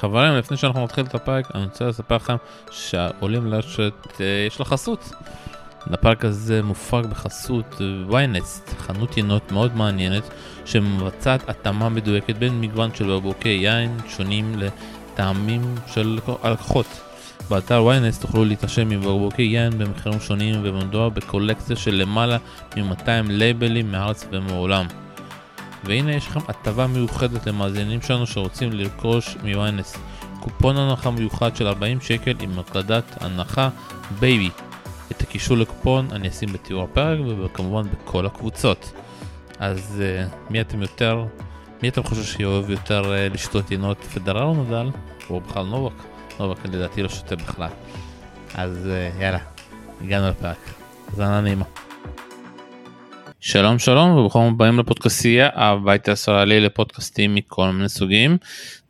חברים, לפני שאנחנו נתחיל את הפרק, אני רוצה לספר לכם שהעולים לרשת אה, יש לה חסות. הפרק הזה מופק בחסות ויינסט, חנות יינות מאוד מעניינת שמבצעת התאמה מדויקת בין מגוון של בקבוקי יין שונים לטעמים של הלקוחות. באתר ynet תוכלו להתרשם מבקבוקי יין במחירים שונים ומדובר בקולקציה של למעלה מ-200 לייבלים מארץ ומעולם. והנה יש לכם הטבה מיוחדת למאזינים שלנו שרוצים לרכוש מ-ynet. קופון הנחה מיוחד של 40 שקל עם הקלדת הנחה baby. את הקישור לקופון אני אשים בתיאור הפרק וכמובן בכל הקבוצות. אז אה, מי אתם יותר, מי אתם חושבים שאוהב יותר אה, לשתות יינות פדרר או נדאל? או בכלל נובק? נובק לדעתי לא שותה בכלל. אז אה, יאללה, הגענו לפרק. זנה נעימה. שלום שלום וברוכים הבאים לפודקאסטייה הבית הישראלי לפודקאסטים מכל מיני סוגים.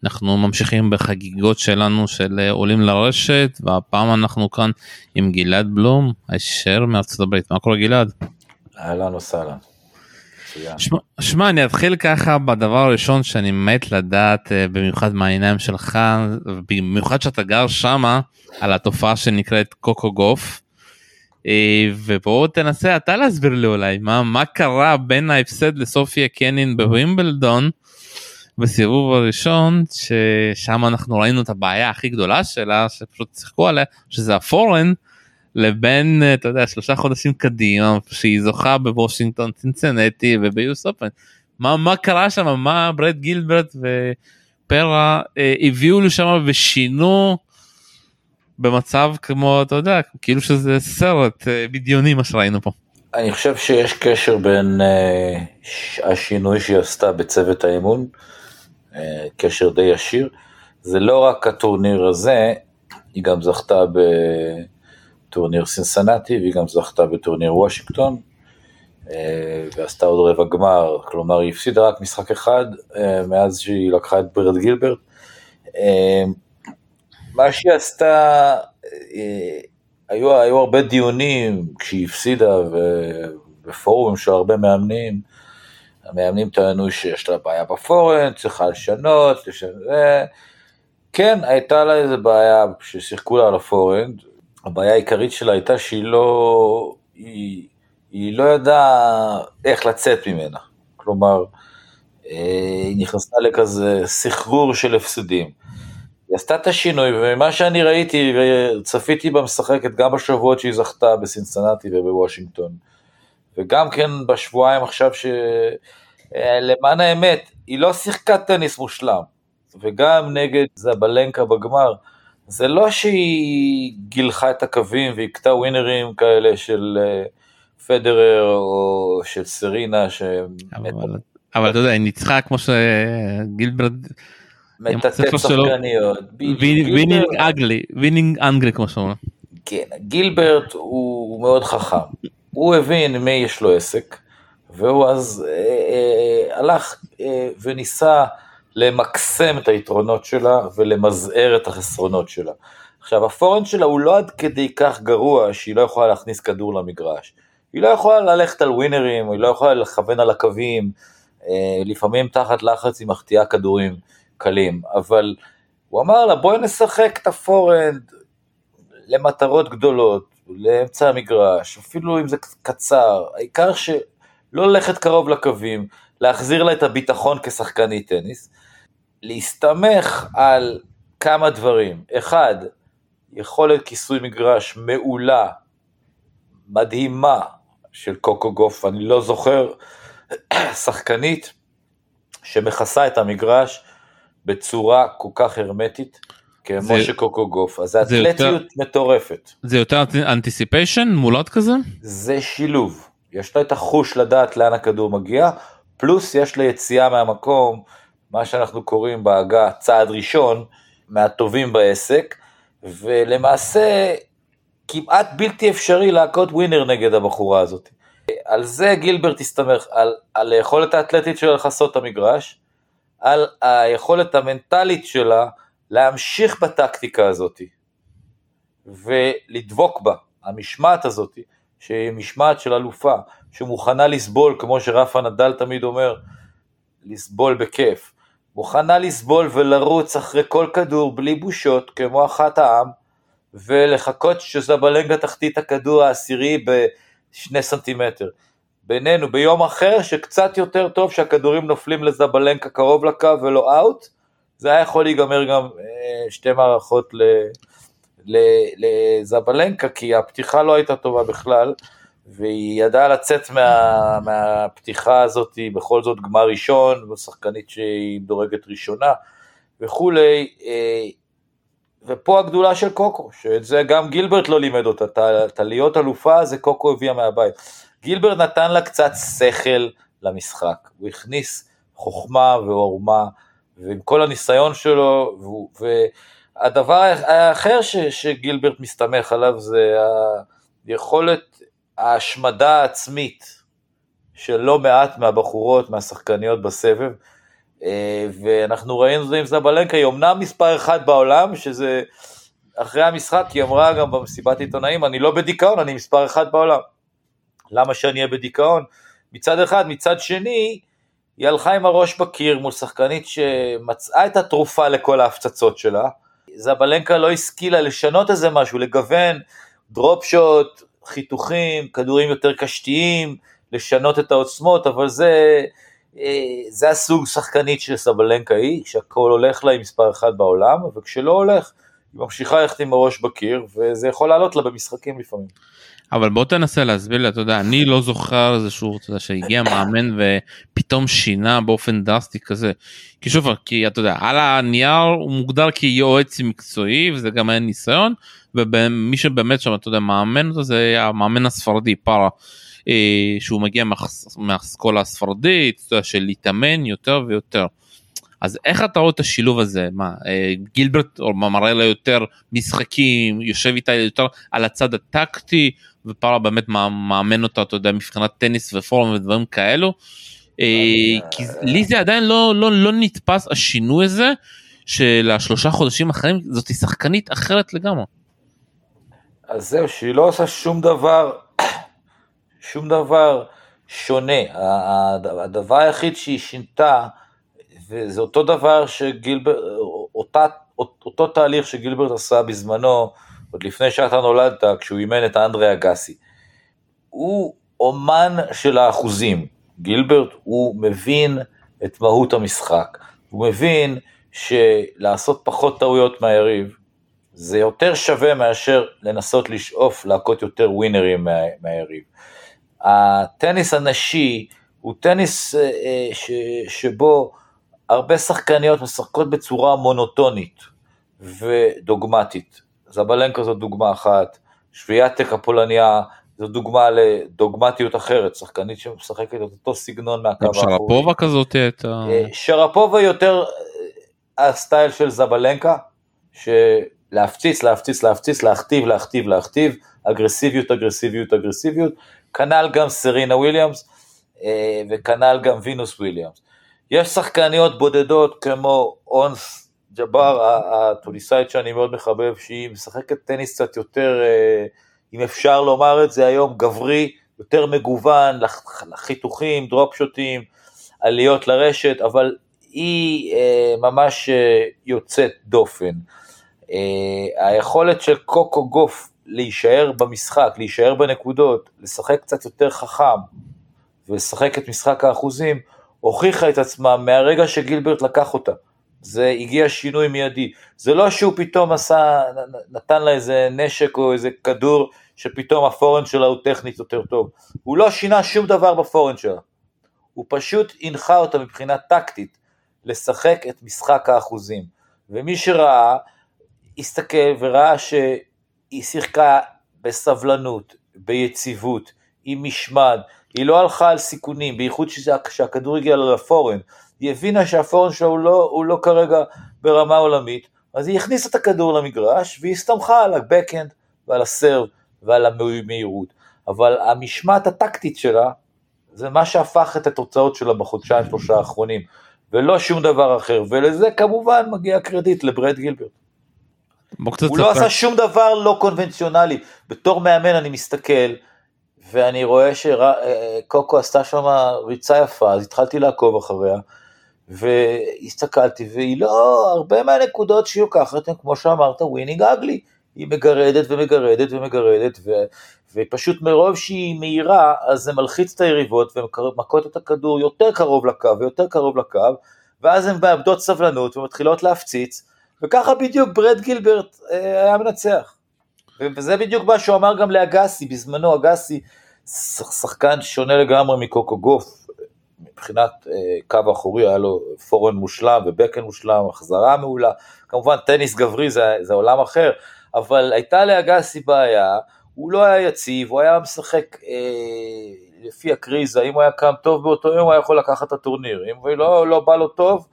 אנחנו ממשיכים בחגיגות שלנו של עולים לרשת והפעם אנחנו כאן עם גלעד בלום הישר מארצות הברית מה קורה גלעד? אהלן וסהלן. שמע אני אתחיל ככה בדבר הראשון שאני מת לדעת אה, במיוחד מהעיניים שלך במיוחד שאתה גר שמה על התופעה שנקראת קוקו גוף. אה, ובואו תנסה אתה להסביר לי אולי מה מה קרה בין ההפסד לסופיה קנין בווימבלדון בסיבוב הראשון ששם אנחנו ראינו את הבעיה הכי גדולה שלה שפשוט שיחקו עליה שזה הפורן לבין אתה יודע שלושה חודשים קדימה שהיא זוכה בוושינגטון צינצנטי וביוס אופן. מה מה קרה שם? מה ברד גילברט ופרה אה, הביאו לשם ושינו במצב כמו אתה יודע כאילו שזה סרט אה, בדיוני מה שראינו פה. אני חושב שיש קשר בין uh, השינוי שהיא עשתה בצוות האימון, uh, קשר די ישיר. זה לא רק הטורניר הזה, היא גם זכתה בטורניר סינסנטי והיא גם זכתה בטורניר וושינגטון, uh, ועשתה עוד רבע גמר, כלומר היא הפסידה רק משחק אחד uh, מאז שהיא לקחה את ברד גילברט. Uh, מה שהיא עשתה, אה, היו, היו הרבה דיונים כשהיא הפסידה ובפורומים של הרבה מאמנים, המאמנים טענו שיש לה בעיה בפורן, צריכה לשנות, לשנות, כן, הייתה לה איזה בעיה ששיחקו לה על הפורן, הבעיה העיקרית שלה הייתה שהיא לא, היא, היא לא ידעה איך לצאת ממנה, כלומר, אה, היא נכנסה לכזה סחרור של הפסדים. היא עשתה את השינוי, וממה שאני ראיתי וצפיתי בה משחקת גם בשבועות שהיא זכתה בסינסנטי ובוושינגטון, וגם כן בשבועיים עכשיו שלמען האמת, היא לא שיחקה טניס מושלם, וגם נגד זבלנקה בגמר, זה לא שהיא גילחה את הקווים והכתה ווינרים כאלה של אה, פדרר או של סרינה, ש... אבל, אבל אתה יודע, היא ניצחה כמו שגילברט... מטאטא שחקניות. winning ugly, winning ugly כמו שאומרים. כן, גילברט הוא מאוד חכם. הוא הבין מי יש לו עסק, והוא אז אה, אה, הלך אה, וניסה למקסם את היתרונות שלה ולמזער את החסרונות שלה. עכשיו, הפורנד שלה הוא לא עד כדי כך גרוע שהיא לא יכולה להכניס כדור למגרש. היא לא יכולה ללכת על ווינרים, היא לא יכולה לכוון על הקווים, לפעמים תחת לחץ היא מחטיאה כדורים. קלים, אבל הוא אמר לה בואי נשחק את הפורנד למטרות גדולות, לאמצע המגרש, אפילו אם זה קצר, העיקר שלא ללכת קרוב לקווים, להחזיר לה את הביטחון כשחקנית טניס, להסתמך על כמה דברים, אחד, יכולת כיסוי מגרש מעולה, מדהימה של קוקו גוף, אני לא זוכר שחקנית שמכסה את המגרש בצורה כל כך הרמטית, כמו זה, שקוקו גוף, אז זה אתלטיות יותר, מטורפת. זה יותר אנטיסיפיישן מולד כזה? זה שילוב, יש לה את החוש לדעת לאן הכדור מגיע, פלוס יש לה יציאה מהמקום, מה שאנחנו קוראים בעגה צעד ראשון, מהטובים בעסק, ולמעשה כמעט בלתי אפשרי להכות ווינר נגד הבחורה הזאת. על זה גילברט הסתמך, על, על היכולת האתלטית שלה לכסות את המגרש, על היכולת המנטלית שלה להמשיך בטקטיקה הזאת ולדבוק בה, המשמעת הזאת, שהיא משמעת של אלופה, שמוכנה לסבול, כמו שרפה נדל תמיד אומר, לסבול בכיף, מוכנה לסבול ולרוץ אחרי כל כדור בלי בושות, כמו אחת העם, ולחכות שזבלנגה תחטיא הכדור העשירי בשני סנטימטר. בינינו, ביום אחר שקצת יותר טוב שהכדורים נופלים לזבלנקה קרוב לקו ולא אאוט, זה היה יכול להיגמר גם אה, שתי מערכות לזבלנקה, כי הפתיחה לא הייתה טובה בכלל, והיא ידעה לצאת מה, מהפתיחה הזאת, בכל זאת גמר ראשון, ושחקנית שהיא מדורגת ראשונה וכולי, אה, ופה הגדולה של קוקו, שאת זה גם גילברט לא לימד אותה, את הלהיות אלופה זה קוקו הביאה מהבית. גילברט נתן לה קצת שכל למשחק, הוא הכניס חוכמה ועורמה, ועם כל הניסיון שלו, והדבר האחר ש, שגילברט מסתמך עליו זה היכולת ההשמדה העצמית של לא מעט מהבחורות, מהשחקניות בסבב, אה, ואנחנו ראינו את זה עם זבלנקה, היא אמנם מספר אחד בעולם, שזה אחרי המשחק, היא אמרה גם במסיבת עיתונאים, אני לא בדיכאון, אני מספר אחד בעולם. למה שאני אהיה בדיכאון? מצד אחד, מצד שני, היא הלכה עם הראש בקיר מול שחקנית שמצאה את התרופה לכל ההפצצות שלה. זבלנקה לא השכילה לשנות איזה משהו, לגוון דרופ שוט, חיתוכים, כדורים יותר קשתיים, לשנות את העוצמות, אבל זה, אה, זה הסוג שחקנית של סבלנקה היא, שהכל הולך לה עם מספר אחד בעולם, וכשלא הולך, היא ממשיכה ללכת עם הראש בקיר, וזה יכול לעלות לה במשחקים לפעמים. אבל בוא תנסה להסביר לי, אתה יודע, אני לא זוכר איזשהו, אתה יודע, שהגיע מאמן ופתאום שינה באופן דרסטי כזה. כי שוב, כי אתה יודע, על הנייר הוא מוגדר כיועץ מקצועי וזה גם היה ניסיון, ומי שבאמת שם, אתה יודע, מאמן אותו זה המאמן הספרדי, פארה, אה, שהוא מגיע מהאסכולה הספרדית, אתה יודע, של להתאמן יותר ויותר. אז איך אתה רואה את השילוב הזה מה אה, גילברט מראה לה יותר משחקים יושב איתה יותר על הצד הטקטי ופארה באמת מאמן אותה אתה יודע מבחינת טניס ופורום ודברים כאלו. אה, כי לי זה עדיין לא לא לא נתפס השינוי הזה של השלושה חודשים אחרים זאתי שחקנית אחרת לגמרי. אז זהו שהיא לא עושה שום דבר שום דבר שונה הדבר היחיד שהיא שינתה וזה אותו דבר שגילברט, אותה, אותו תהליך שגילברט עשה בזמנו, עוד לפני שאתה נולדת, כשהוא אימן את אנדרי אגסי. הוא אומן של האחוזים. גילברט, הוא מבין את מהות המשחק. הוא מבין שלעשות פחות טעויות מהיריב, זה יותר שווה מאשר לנסות לשאוף להכות יותר ווינרים מה, מהיריב. הטניס הנשי הוא טניס אה, אה, ש, שבו הרבה שחקניות משחקות בצורה מונוטונית ודוגמטית. זבלנקו זו דוגמה אחת, שוויאטק הפולניה זו דוגמה לדוגמטיות אחרת, שחקנית שמשחקת את אותו סגנון מהקו האחורי. שרפובה כזאת הייתה... אה, שרפובה יותר אה, הסטייל של זבלנקה, שלהפציץ, להפציץ, להפציץ, להכתיב, להכתיב, להכתיב, אגרסיביות, אגרסיביות, אגרסיביות, כנ"ל גם סרינה וויליאמס, אה, וכנ"ל גם וינוס וויליאמס. יש שחקניות בודדות כמו אונס ג'אבר, הטוניסאית שאני מאוד מחבב, שהיא משחקת טניס קצת יותר, אה, אם אפשר לומר את זה היום, גברי, יותר מגוון, לחיתוכים, דרופ שוטים, עליות לרשת, אבל היא אה, ממש אה, יוצאת דופן. היכולת של קוקו גוף להישאר במשחק, להישאר בנקודות, לשחק קצת יותר חכם ולשחק את משחק האחוזים, הוכיחה את עצמה מהרגע שגילברט לקח אותה. זה הגיע שינוי מיידי. זה לא שהוא פתאום עשה, נתן לה איזה נשק או איזה כדור שפתאום הפורן שלה הוא טכנית יותר טוב. הוא לא שינה שום דבר בפורן שלה. הוא פשוט הנחה אותה מבחינה טקטית לשחק את משחק האחוזים. ומי שראה, הסתכל וראה שהיא שיחקה בסבלנות, ביציבות, עם משמד, היא לא הלכה על סיכונים, בייחוד כשהכדור הגיע לה לפורן, היא הבינה שהפורן שלה הוא לא, הוא לא כרגע ברמה עולמית, אז היא הכניסה את הכדור למגרש והיא הסתמכה על הבקאנד ועל הסרב ועל המהירות, אבל המשמעת הטקטית שלה זה מה שהפך את התוצאות שלה בחודשיים שלושה האחרונים, ולא שום דבר אחר, ולזה כמובן מגיע קרדיט לברד גילברט. הוא לא עשה שום דבר לא קונבנציונלי, בתור מאמן אני מסתכל, ואני רואה שקוקו עשתה שם ריצה יפה, אז התחלתי לעקוב אחריה, והסתכלתי, והיא לא, הרבה מהנקודות שהיא לוקחת הן כמו שאמרת, winning ugly. היא מגרדת ומגרדת ומגרדת, ו, ופשוט מרוב שהיא מהירה, אז זה מלחיץ את היריבות ומכות את הכדור יותר קרוב לקו ויותר קרוב לקו, ואז הן מאבדות סבלנות ומתחילות להפציץ, וככה בדיוק ברד גילברט אה, היה מנצח. וזה בדיוק מה שהוא אמר גם לאגסי, בזמנו אגסי שחקן שונה לגמרי מקוקו גוף, מבחינת אה, קו אחורי היה לו פורן מושלם ובקן מושלם, החזרה מעולה, כמובן טניס גברי זה, זה עולם אחר, אבל הייתה לאגסי בעיה, הוא לא היה יציב, הוא היה משחק אה, לפי הקריזה, אם הוא היה קם טוב באותו יום הוא היה יכול לקחת את הטורניר, אם הוא לא, לא בא לו טוב,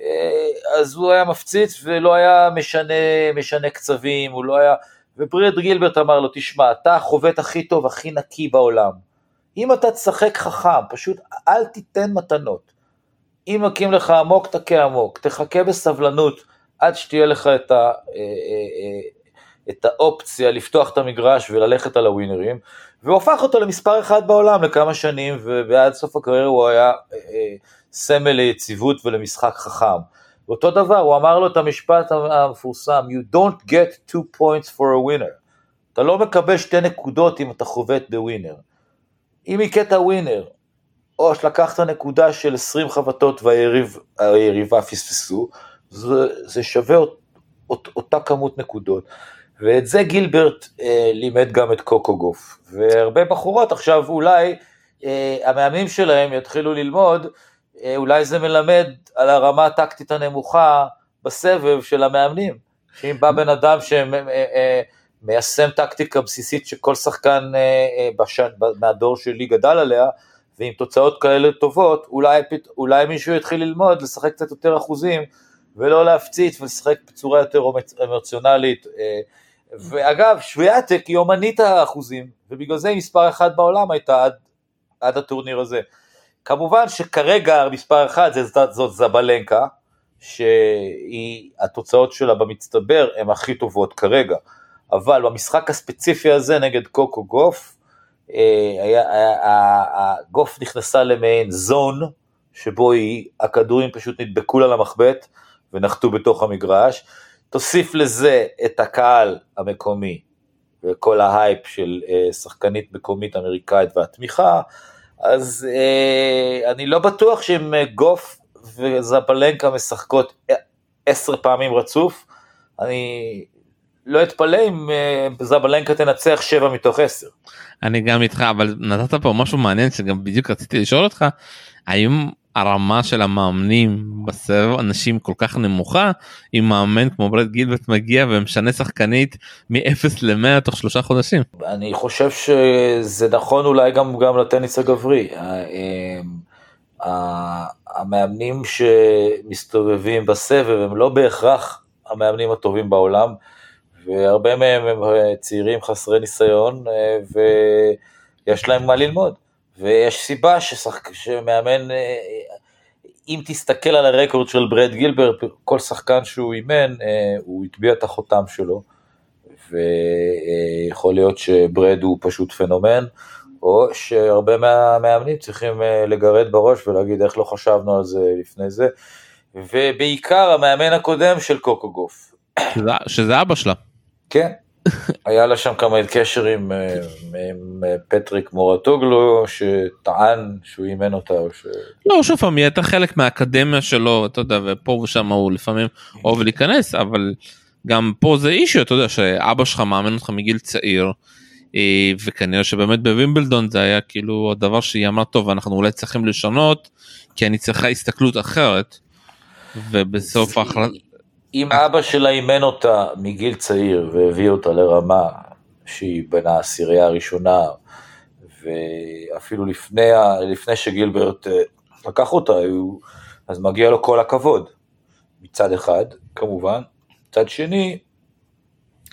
אה, אז הוא היה מפציץ ולא היה משנה, משנה קצבים, הוא לא היה... וברד גילברט אמר לו, תשמע, אתה החובט הכי טוב, הכי נקי בעולם. אם אתה תשחק חכם, פשוט אל תיתן מתנות. אם מכים לך עמוק, תכה עמוק, תחכה בסבלנות עד שתהיה לך את, ה, אה, אה, אה, את האופציה לפתוח את המגרש וללכת על הווינרים, והוא הפך אותו למספר אחד בעולם לכמה שנים, ועד סוף הקריירה הוא היה סמל ליציבות ולמשחק חכם. ואותו דבר, הוא אמר לו את המשפט המפורסם, you don't get two points for a winner. אתה לא מקבל שתי נקודות אם אתה חובט בווינר. אם הכית ווינר, או שלקחת נקודה של 20 חבטות והיריבה פספסו, זה, זה שווה אות, אות, אותה כמות נקודות. ואת זה גילברט אה, לימד גם את קוקו גוף. והרבה בחורות עכשיו אולי אה, המאמנים שלהם יתחילו ללמוד אה, אולי זה מלמד על הרמה הטקטית הנמוכה בסבב של המאמנים. שאם בא בן אדם שמיישם טקטיקה בסיסית שכל שחקן אה, בשן, מהדור שלי גדל עליה, ועם תוצאות כאלה טובות, אולי, אולי מישהו יתחיל ללמוד לשחק קצת יותר אחוזים, ולא להפציץ ולשחק בצורה יותר אמוציונלית. אה, ואגב, שוויאטק היא אומנית האחוזים, ובגלל זה היא מספר אחת בעולם הייתה עד, עד הטורניר הזה. כמובן שכרגע מספר אחד זה, זאת זבלנקה, שהתוצאות שלה במצטבר הן הכי טובות כרגע, אבל במשחק הספציפי הזה נגד קוקו גוף, אה, הגוף נכנסה למעין זון, שבו היא, הכדורים פשוט נדבקו לה למחבט ונחתו בתוך המגרש. תוסיף לזה את הקהל המקומי וכל ההייפ של אה, שחקנית מקומית אמריקאית והתמיכה, אז אה, אני לא בטוח שאם גוף וזבלנקה משחקות עשר פעמים רצוף, אני לא אתפלא אם אה, זבלנקה תנצח שבע מתוך עשר. אני גם איתך אבל נתת פה משהו מעניין שגם בדיוק רציתי לשאול אותך האם הרמה של המאמנים בסבב אנשים כל כך נמוכה אם מאמן כמו ברד גילברט מגיע ומשנה שחקנית מ-0 ל-100 תוך שלושה חודשים. אני חושב שזה נכון אולי גם גם לטניס הגברי. המאמנים שמסתובבים בסבב הם לא בהכרח המאמנים הטובים בעולם והרבה מהם הם צעירים חסרי ניסיון ויש להם מה ללמוד. ויש סיבה ששחק... שמאמן, אה, אם תסתכל על הרקורד של ברד גילברט, כל שחקן שהוא אימן, אה, הוא הטביע את החותם שלו, ויכול להיות שברד הוא פשוט פנומן, או שהרבה מהמאמנים צריכים אה, לגרד בראש ולהגיד איך לא חשבנו על זה לפני זה, ובעיקר המאמן הקודם של קוקו גוף. שזה, שזה אבא שלה. כן, היה לה שם כמה קשר עם, אה, עם אה, פטריק מורטוגלו שטען שהוא אימן אותה או ש... לא שוב פעם היא הייתה חלק מהאקדמיה שלו אתה יודע ופה ושם הוא לפעמים אוהב להיכנס אבל גם פה זה אישו אתה יודע שאבא שלך מאמן אותך מגיל צעיר אה, וכנראה שבאמת בווימבלדון זה היה כאילו הדבר שהיא אמרה טוב אנחנו אולי צריכים לשנות כי אני צריכה הסתכלות אחרת. ובסוף ההחלטה אם אבא שלה אימן אותה מגיל צעיר והביא אותה לרמה שהיא בין העשירייה הראשונה, ואפילו לפני, לפני שגילברט אה, לקח אותה, אז מגיע לו כל הכבוד, מצד אחד, כמובן. מצד שני,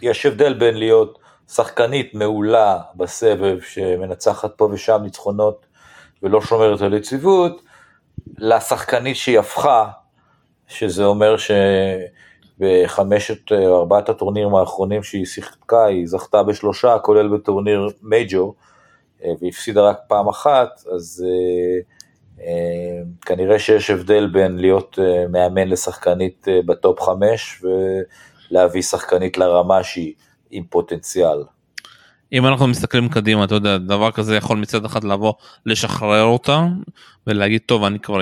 יש הבדל בין להיות שחקנית מעולה בסבב שמנצחת פה ושם ניצחונות ולא שומרת על יציבות, לשחקנית שהיא הפכה, שזה אומר שבחמשת או אה, ארבעת הטורנירים האחרונים שהיא שיחקה, היא זכתה בשלושה, כולל בטורניר מייג'ור, אה, והפסידה רק פעם אחת, אז כנראה שיש הבדל בין להיות מאמן לשחקנית בטופ חמש ולהביא שחקנית לרמה שהיא עם פוטנציאל. אם אנחנו מסתכלים קדימה אתה יודע דבר כזה יכול מצד אחד לבוא לשחרר אותה ולהגיד טוב אני כבר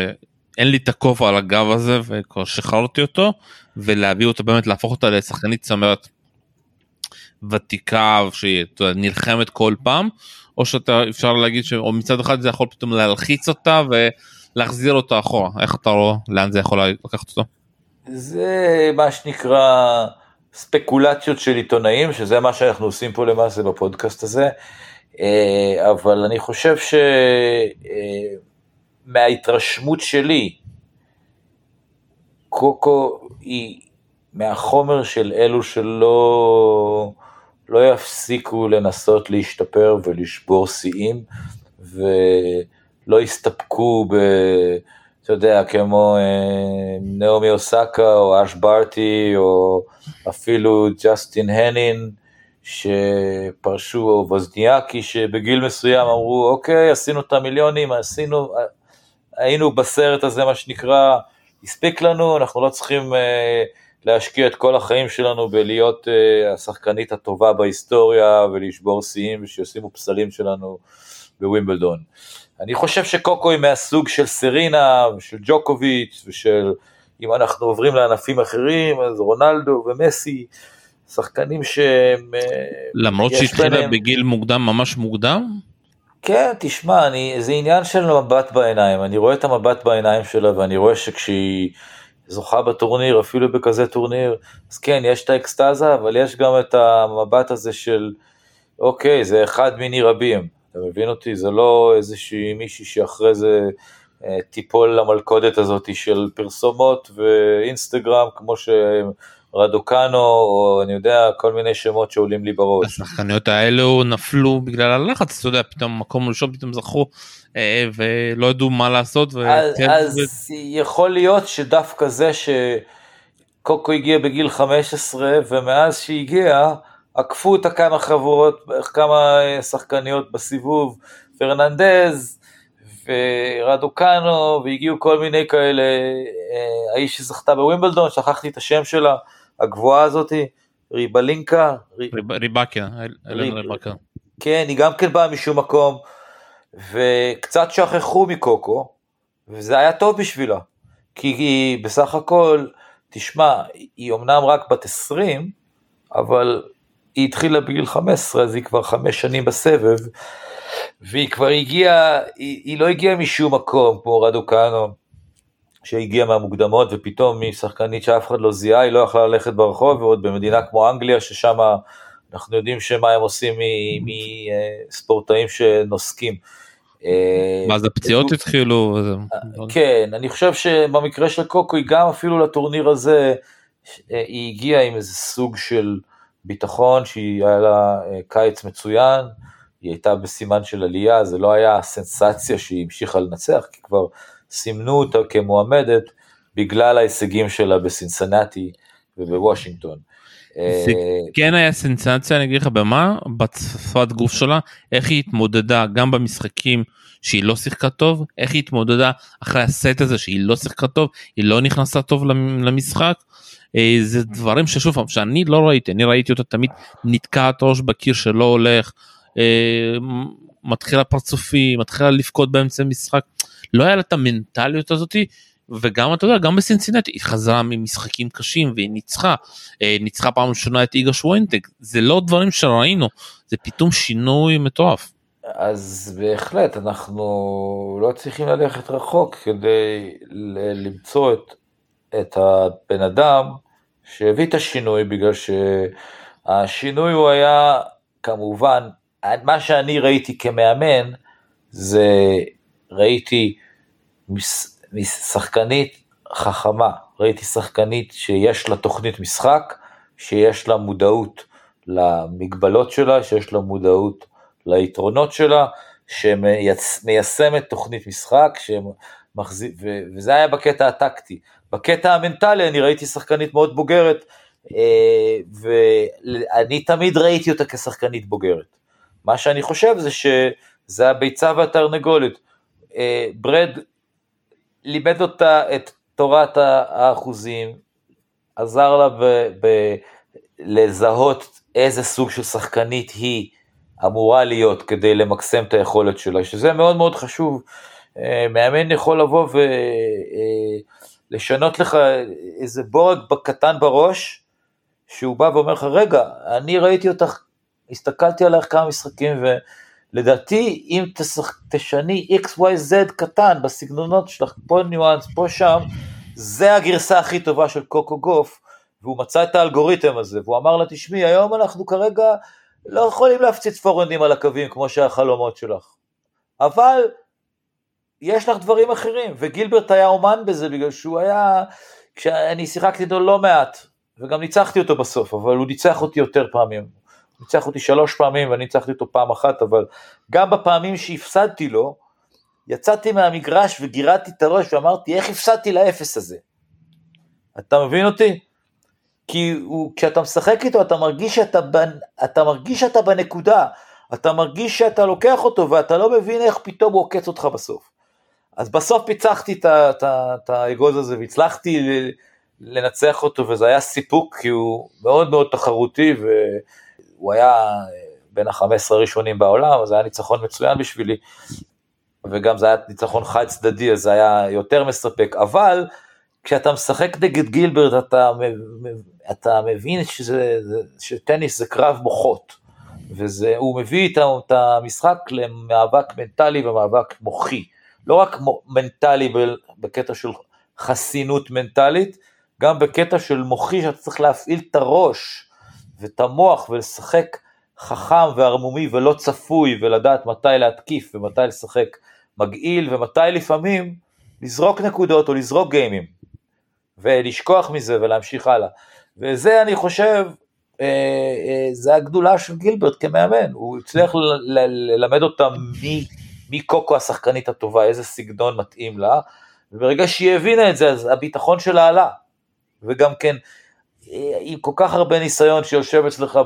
אין לי את הכובע על הגב הזה וכבר שחררתי אותו ולהביא אותו באמת להפוך אותה לשחקנית צמרת ותיקה שהיא נלחמת כל פעם או שאתה אפשר להגיד שאו מצד אחד זה יכול פתאום להלחיץ אותה ולהחזיר אותה אחורה. איך אתה רואה? לאן זה יכול לקחת אותו. זה מה שנקרא ספקולציות של עיתונאים שזה מה שאנחנו עושים פה למעשה בפודקאסט הזה. אה, אבל אני חושב ש... אה, שלי, קוקו היא מהחומר של אלו שלא לא יפסיקו לנסות להשתפר ולשבור שיאים, ולא יסתפקו ב... אתה יודע, כמו אה, נעמי אוסקה או אש ברטי או אפילו ג'סטין הנין שפרשו, או ווזניאקי שבגיל מסוים אמרו אוקיי עשינו את המיליונים, עשינו, היינו בסרט הזה, מה שנקרא, הספיק לנו, אנחנו לא צריכים uh, להשקיע את כל החיים שלנו בלהיות uh, השחקנית הטובה בהיסטוריה ולשבור שיאים ושישימו פסלים שלנו בווימבלדון. אני חושב שקוקו היא מהסוג של סרינה ושל ג'וקוביץ' ושל, אם אנחנו עוברים לענפים אחרים, אז רונלדו ומסי, שחקנים שהם... אה, למרות שהתחילה בגיל מוקדם, ממש מוקדם? כן, תשמע, אני, זה עניין של מבט בעיניים, אני רואה את המבט בעיניים שלה ואני רואה שכשהיא זוכה בטורניר, אפילו בכזה טורניר, אז כן, יש את האקסטזה, אבל יש גם את המבט הזה של, אוקיי, זה אחד מיני רבים, אתה מבין אותי? זה לא איזושהי מישהי שאחרי זה אה, תיפול למלכודת הזאת של פרסומות ואינסטגרם, כמו שהם רדוקנו, או אני יודע, כל מיני שמות שעולים לי בראש. השחקניות האלו נפלו בגלל הלחץ, אתה יודע, פתאום מקום ראשון פתאום זכו אה, ולא ידעו מה לעשות. ו... אז, אז ו... יכול להיות שדווקא זה שקוקו הגיע בגיל 15 ומאז שהגיע, עקפו אותה כמה חבורות, כמה שחקניות בסיבוב, פרננדז ורדוקנו, והגיעו כל מיני כאלה, אה, האיש שזכתה בווימבלדון, שכחתי את השם שלה, הגבוהה הזאתי, ריבלינקה. ריבקיה, ריבקה. כן, היא גם כן באה משום מקום, וקצת שכחו מקוקו, וזה היה טוב בשבילה, כי היא בסך הכל, תשמע, היא אמנם רק בת 20, אבל היא התחילה בגיל 15, אז היא כבר חמש שנים בסבב, והיא כבר הגיעה, היא, היא לא הגיעה משום מקום, כמו רדוקנו, שהגיעה מהמוקדמות ופתאום היא שחקנית שאף אחד לא זיהה, היא לא יכלה ללכת ברחוב, ועוד במדינה כמו אנגליה, ששם אנחנו יודעים שמה הם עושים מספורטאים שנוסקים. מה זה פציעות התחילו? כן, אני חושב שבמקרה של קוקו היא גם אפילו לטורניר הזה, היא הגיעה עם איזה סוג של ביטחון שהיה לה אה, קיץ מצוין, היא הייתה בסימן של עלייה, זה לא היה סנסציה שהיא המשיכה לנצח, כי כבר סימנו אותה כמועמדת בגלל ההישגים שלה בסינסנטי ובוושינגטון. זה אה, כן היה סנסציה, אני אגיד לך במה, בשפת גוף שלה, איך היא התמודדה גם במשחקים שהיא לא שיחקה טוב, איך היא התמודדה אחרי הסט הזה שהיא לא שיחקה טוב, היא לא נכנסה טוב למשחק. אה, זה דברים ששוב פעם שאני לא ראיתי אני ראיתי אותה תמיד נתקעת ראש בקיר שלא הולך אה, מתחילה פרצופי מתחילה לבכות באמצע משחק. לא היה לה את המנטליות הזאתי וגם אתה יודע גם בסינסינטי היא חזרה ממשחקים קשים והיא ניצחה. אה, ניצחה פעם ראשונה את איגה שוונטק זה לא דברים שראינו זה פתאום שינוי מטורף. אז בהחלט אנחנו לא צריכים ללכת רחוק כדי למצוא את, את הבן אדם שהביא את השינוי בגלל שהשינוי הוא היה כמובן מה שאני ראיתי כמאמן זה ראיתי שחקנית חכמה, ראיתי שחקנית שיש לה תוכנית משחק, שיש לה מודעות למגבלות שלה, שיש לה מודעות ליתרונות שלה, שמיישמת תוכנית משחק, שמחזיק, וזה היה בקטע הטקטי. בקטע המנטלי אני ראיתי שחקנית מאוד בוגרת, אה, ואני תמיד ראיתי אותה כשחקנית בוגרת. מה שאני חושב זה שזה הביצה והתרנגולת. אה, ברד לימד אותה את תורת האחוזים, עזר לה ב, ב, לזהות איזה סוג של שחקנית היא אמורה להיות כדי למקסם את היכולת שלה, שזה מאוד מאוד חשוב. אה, מאמן יכול לבוא ולשנות לך איזה בורג קטן בראש, שהוא בא ואומר לך, רגע, אני ראיתי אותך, הסתכלתי עליך כמה משחקים, ולדעתי, אם תשח, תשני XYZ קטן בסגנונות שלך, פה ניואנס, פה שם, זה הגרסה הכי טובה של קוקו גוף, והוא מצא את האלגוריתם הזה, והוא אמר לה, תשמעי, היום אנחנו כרגע לא יכולים להפציץ פורנדים על הקווים כמו שהחלומות שלך, אבל יש לך דברים אחרים, וגילברט היה אומן בזה בגלל שהוא היה, כשאני שיחקתי איתו לא מעט, וגם ניצחתי אותו בסוף, אבל הוא ניצח אותי יותר פעמים. ניצח אותי שלוש פעמים ואני ניצחתי אותו פעם אחת, אבל גם בפעמים שהפסדתי לו, יצאתי מהמגרש וגירדתי את הראש ואמרתי, איך הפסדתי לאפס הזה? אתה מבין אותי? כי הוא, כשאתה משחק איתו אתה מרגיש שאתה, אתה מרגיש שאתה בנקודה, אתה מרגיש שאתה לוקח אותו ואתה לא מבין איך פתאום הוא עוקץ אותך בסוף. אז בסוף פיצחתי את האגוז הזה והצלחתי לנצח אותו וזה היה סיפוק כי הוא מאוד מאוד תחרותי והוא היה בין ה-15 הראשונים בעולם, אז זה היה ניצחון מצוין בשבילי וגם זה היה ניצחון חד צדדי אז זה היה יותר מספק, אבל כשאתה משחק נגד גילברד אתה, אתה מבין שזה, שטניס זה קרב מוחות והוא מביא את המשחק למאבק מנטלי ומאבק מוחי, לא רק מנטלי בקטע של חסינות מנטלית, גם בקטע של מוחי שאתה צריך להפעיל את הראש ואת המוח ולשחק חכם וערמומי ולא צפוי ולדעת מתי להתקיף ומתי לשחק מגעיל ומתי לפעמים לזרוק נקודות או לזרוק גיימים ולשכוח מזה ולהמשיך הלאה. וזה אני חושב, אה, אה, זה הגדולה של גילברט כמאמן, הוא הצליח ללמד אותם מי, מי קוקו השחקנית הטובה, איזה סגנון מתאים לה, וברגע שהיא הבינה את זה אז הביטחון שלה עלה. וגם כן עם כל כך הרבה ניסיון שיושב אצלך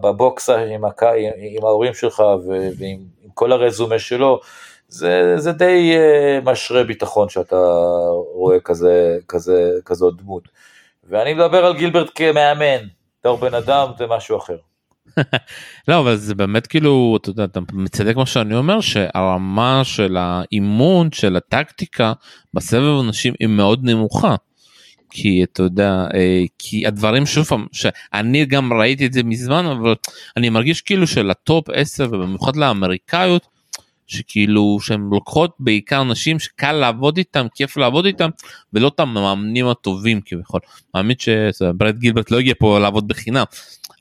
בבוקסה עם, הק... עם ההורים שלך ועם כל הרזומה שלו, זה, זה די אה, משרה ביטחון שאתה רואה כזה, כזה, כזאת דמות. ואני מדבר על גילברט כמאמן, בתור בן אדם זה משהו אחר. לא אבל זה באמת כאילו אתה יודע אתה מצדק מה שאני אומר שהרמה של האימון של הטקטיקה בסבב אנשים היא מאוד נמוכה. כי אתה יודע אה, כי הדברים שוב פעם שאני גם ראיתי את זה מזמן אבל אני מרגיש כאילו שלטופ 10 ובמיוחד לאמריקאיות שכאילו שהן לוקחות בעיקר נשים שקל לעבוד איתם כיף לעבוד איתם ולא את המאמנים הטובים כביכול. מאמין שברד גילברט לא הגיע פה לעבוד בחינם.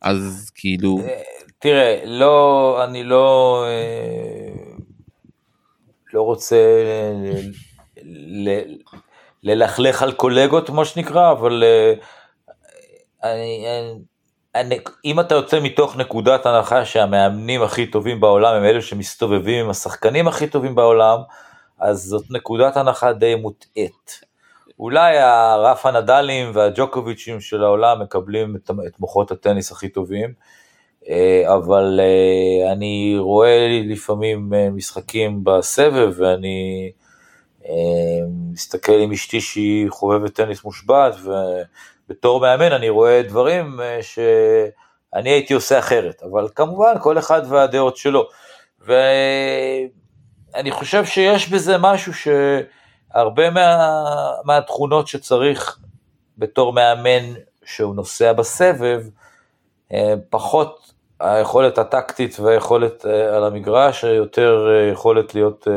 אז כאילו אה, תראה לא אני לא אה, לא רוצה ללכלך על קולגות, כמו שנקרא, אבל אה, אני, אני, אם אתה יוצא מתוך נקודת הנחה שהמאמנים הכי טובים בעולם הם אלה שמסתובבים עם השחקנים הכי טובים בעולם, אז זאת נקודת הנחה די מוטעית. אולי הרף הנדלים והג'וקוביצ'ים של העולם מקבלים את, את מוחות הטניס הכי טובים, אה, אבל אה, אני רואה לפעמים משחקים בסבב ואני מסתכל עם אשתי שהיא חובבת טניס מושבת, ובתור מאמן אני רואה דברים אה, שאני הייתי עושה אחרת, אבל כמובן כל אחד והדעות שלו. ואני חושב שיש בזה משהו שהרבה מה, מהתכונות שצריך בתור מאמן שהוא נוסע בסבב, אה, פחות היכולת הטקטית והיכולת אה, על המגרש, יותר יכולת להיות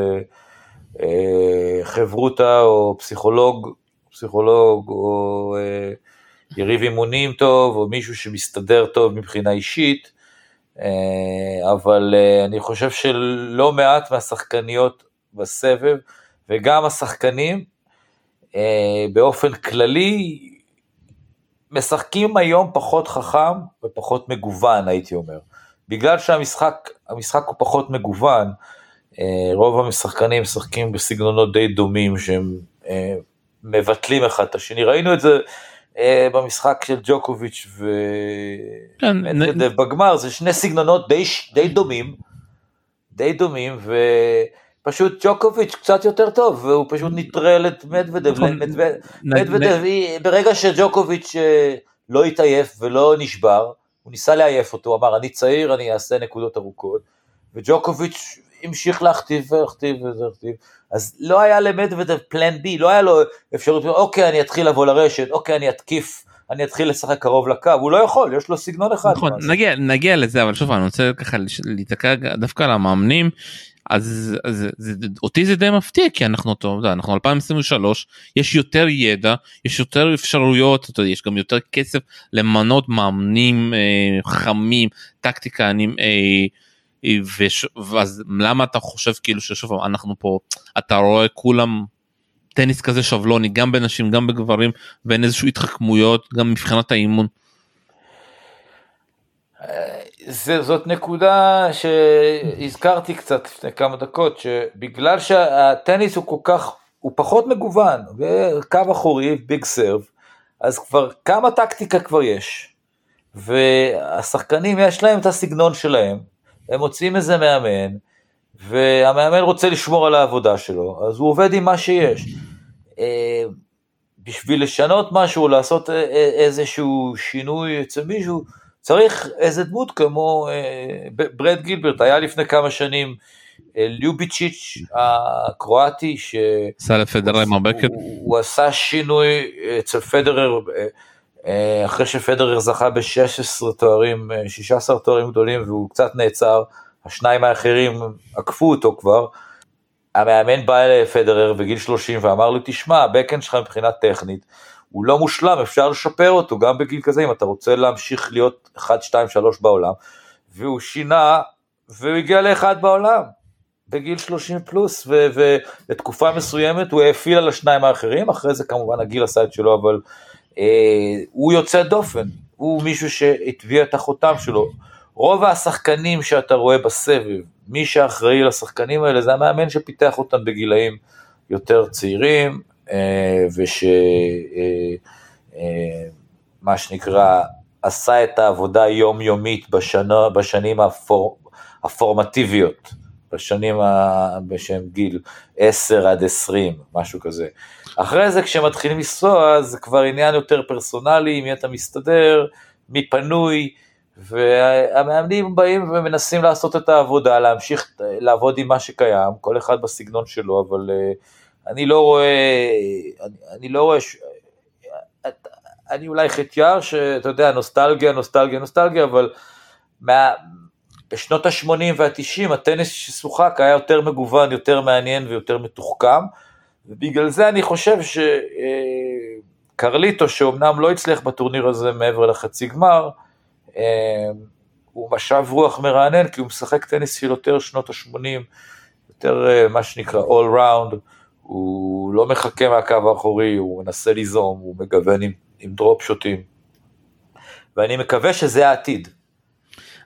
חברותה או פסיכולוג, פסיכולוג או אה, יריב אימונים טוב או מישהו שמסתדר טוב מבחינה אישית, אה, אבל אני חושב שלא מעט מהשחקניות בסבב וגם השחקנים באופן כללי משחקים היום פחות חכם ופחות מגוון הייתי אומר. בגלל שהמשחק הוא פחות מגוון, אה, רוב המשחקנים משחקים בסגנונות די דומים שהם אה, מבטלים אחד את השני, ראינו את זה אה, במשחק של ג'וקוביץ' ומדוודב כן, בגמר, זה שני סגנונות די, די דומים, די דומים, פשוט ג'וקוביץ' קצת יותר טוב, והוא פשוט נטרל את מדוודב. נכון. מדוודב, ברגע שג'וקוביץ' אה, לא התעייף ולא נשבר, הוא ניסה לעייף אותו, הוא אמר, אני צעיר, אני אעשה נקודות ארוכות, וג'וקוביץ' המשיך להכתיב ולהכתיב ולהכתיב, אז לא היה למדוודב פלן בי, לא היה לו אפשרות, אוקיי, אני אתחיל לבוא לרשת, אוקיי, אני אתקיף. אני אתחיל לשחק קרוב לקו, הוא לא יכול, יש לו סגנון אחד. נכון, נגיע, נגיע לזה, אבל שוב, אני רוצה ככה להיתקע דווקא על המאמנים, אז, אז זה, אותי זה די מפתיע כי אנחנו אותו אנחנו 2023 יש יותר ידע יש יותר אפשרויות יש גם יותר כסף למנות מאמנים אה, חמים טקטיקנים אה, וש, ואז למה אתה חושב כאילו ששוב אנחנו פה אתה רואה כולם טניס כזה שבלוני גם בנשים גם בגברים ואין איזשהו התחכמויות גם מבחינת האימון. זה, זאת נקודה שהזכרתי קצת לפני כמה דקות, שבגלל שהטניס הוא כל כך, הוא פחות מגוון, וקו אחורי, ביג סרב, אז כבר כמה טקטיקה כבר יש, והשחקנים יש להם את הסגנון שלהם, הם מוצאים איזה מאמן, והמאמן רוצה לשמור על העבודה שלו, אז הוא עובד עם מה שיש. אה, בשביל לשנות משהו, לעשות איזשהו שינוי אצל מישהו, צריך איזה דמות כמו אה, ברד גילברט, היה לפני כמה שנים אה, ליוביצ'יץ' הקרואטי, ש... עשה לפדרר עם הבקר. הוא, עשה שינוי אצל פדרר, אה, אחרי שפדרר זכה ב-16 תוארים, 16 תוארים גדולים והוא קצת נעצר, השניים האחרים עקפו אותו כבר. המאמן בא לפדרר בגיל 30 ואמר לו, תשמע, הבקן שלך מבחינה טכנית, הוא לא מושלם, אפשר לשפר אותו גם בגיל כזה, אם אתה רוצה להמשיך להיות 1, 2, 3 בעולם, והוא שינה, והוא הגיע לאחד בעולם, בגיל 30 פלוס, ולתקופה מסוימת הוא האפיל על השניים האחרים, אחרי זה כמובן הגיל עשה את שלו, אבל אה, הוא יוצא דופן, הוא מישהו שהטביע את החותם שלו. רוב השחקנים שאתה רואה בסבב, מי שאחראי לשחקנים האלה זה המאמן שפיתח אותם בגילאים יותר צעירים, אה, ושמה אה, אה, שנקרא עשה את העבודה היומיומית בשנה, בשנים הפור, הפורמטיביות, בשנים בשם גיל 10 עד 20, משהו כזה. אחרי זה כשמתחילים לנסוע זה כבר עניין יותר פרסונלי, מי אתה מסתדר, מי פנוי, והמאמנים באים ומנסים לעשות את העבודה, להמשיך לעבוד עם מה שקיים, כל אחד בסגנון שלו, אבל uh, אני לא רואה, אני, אני לא רואה, ש... אני אולי חטיאר שאתה יודע, נוסטלגיה, נוסטלגיה, נוסטלגיה, אבל מה, בשנות ה-80 וה-90 הטניס ששוחק היה יותר מגוון, יותר מעניין ויותר מתוחכם, ובגלל זה אני חושב שקרליטו, אה, שאומנם לא הצליח בטורניר הזה מעבר לחצי גמר, אה, הוא משב רוח מרענן, כי הוא משחק טניס של יותר שנות ה-80, יותר אה, מה שנקרא all round, הוא לא מחכה מהקו האחורי, הוא מנסה ליזום, הוא מגוון עם, עם דרופ שוטים. ואני מקווה שזה העתיד.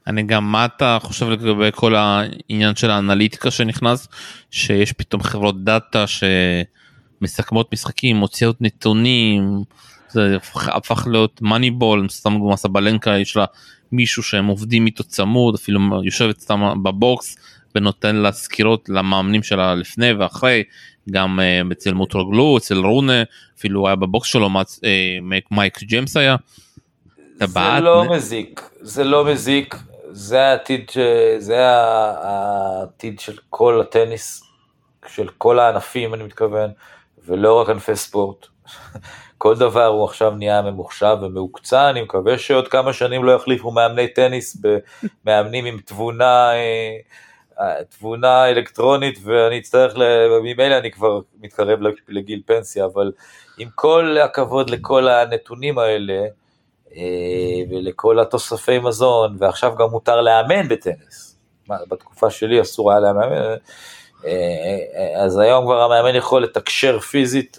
אני גם, מה אתה חושב לגבי כל העניין של האנליטיקה שנכנס, שיש פתאום חברות דאטה שמסכמות משחקים, מוציאות נתונים, זה הפך להיות Moneyball, סתם דוגמא סבלנקה יש לה מישהו שהם עובדים איתו צמוד, אפילו יושבת סתם ב box ונותן לה סקירות למאמנים שלה לפני ואחרי, גם uh, אצל מוטרוגלו, אצל רונה, אפילו היה בבוקס שלו, uh, מייק ג'יימס היה. זה לא. מזיק, זה לא מזיק, זה העתיד, זה העתיד של כל הטניס, של כל הענפים אני מתכוון, ולא רק ענפי ספורט. כל דבר הוא עכשיו נהיה ממוחשב ומהוקצע, אני מקווה שעוד כמה שנים לא יחליפו מאמני טניס במאמנים עם תבונה אה, תבונה אלקטרונית ואני אצטרך, ממילא אני כבר מתקרב לגיל פנסיה, אבל עם כל הכבוד לכל הנתונים האלה אה, ולכל התוספי מזון, ועכשיו גם מותר לאמן בטניס, בתקופה שלי אסור היה לאמן, אה, אה, אז היום כבר המאמן יכול לתקשר פיזית,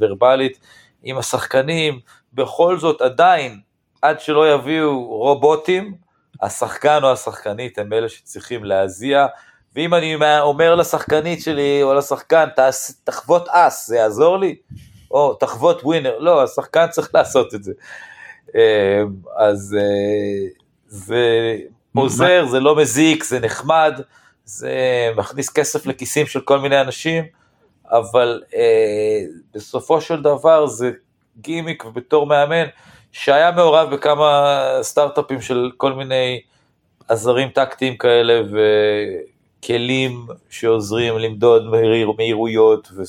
ורבלית, עם השחקנים, בכל זאת עדיין, עד שלא יביאו רובוטים, השחקן או השחקנית הם אלה שצריכים להזיע, ואם אני אומר לשחקנית שלי או לשחקן, תחוות אס, זה יעזור לי? או תחוות ווינר, לא, השחקן צריך לעשות את זה. אה, אז אה, זה עוזר, זה לא מזיק, זה נחמד, זה מכניס כסף לכיסים של כל מיני אנשים, אבל אה, בסופו של דבר זה גימיק ובתור מאמן שהיה מעורב בכמה סטארט-אפים של כל מיני עזרים טקטיים כאלה וכלים שעוזרים למדוד מהיר, מהירויות ו,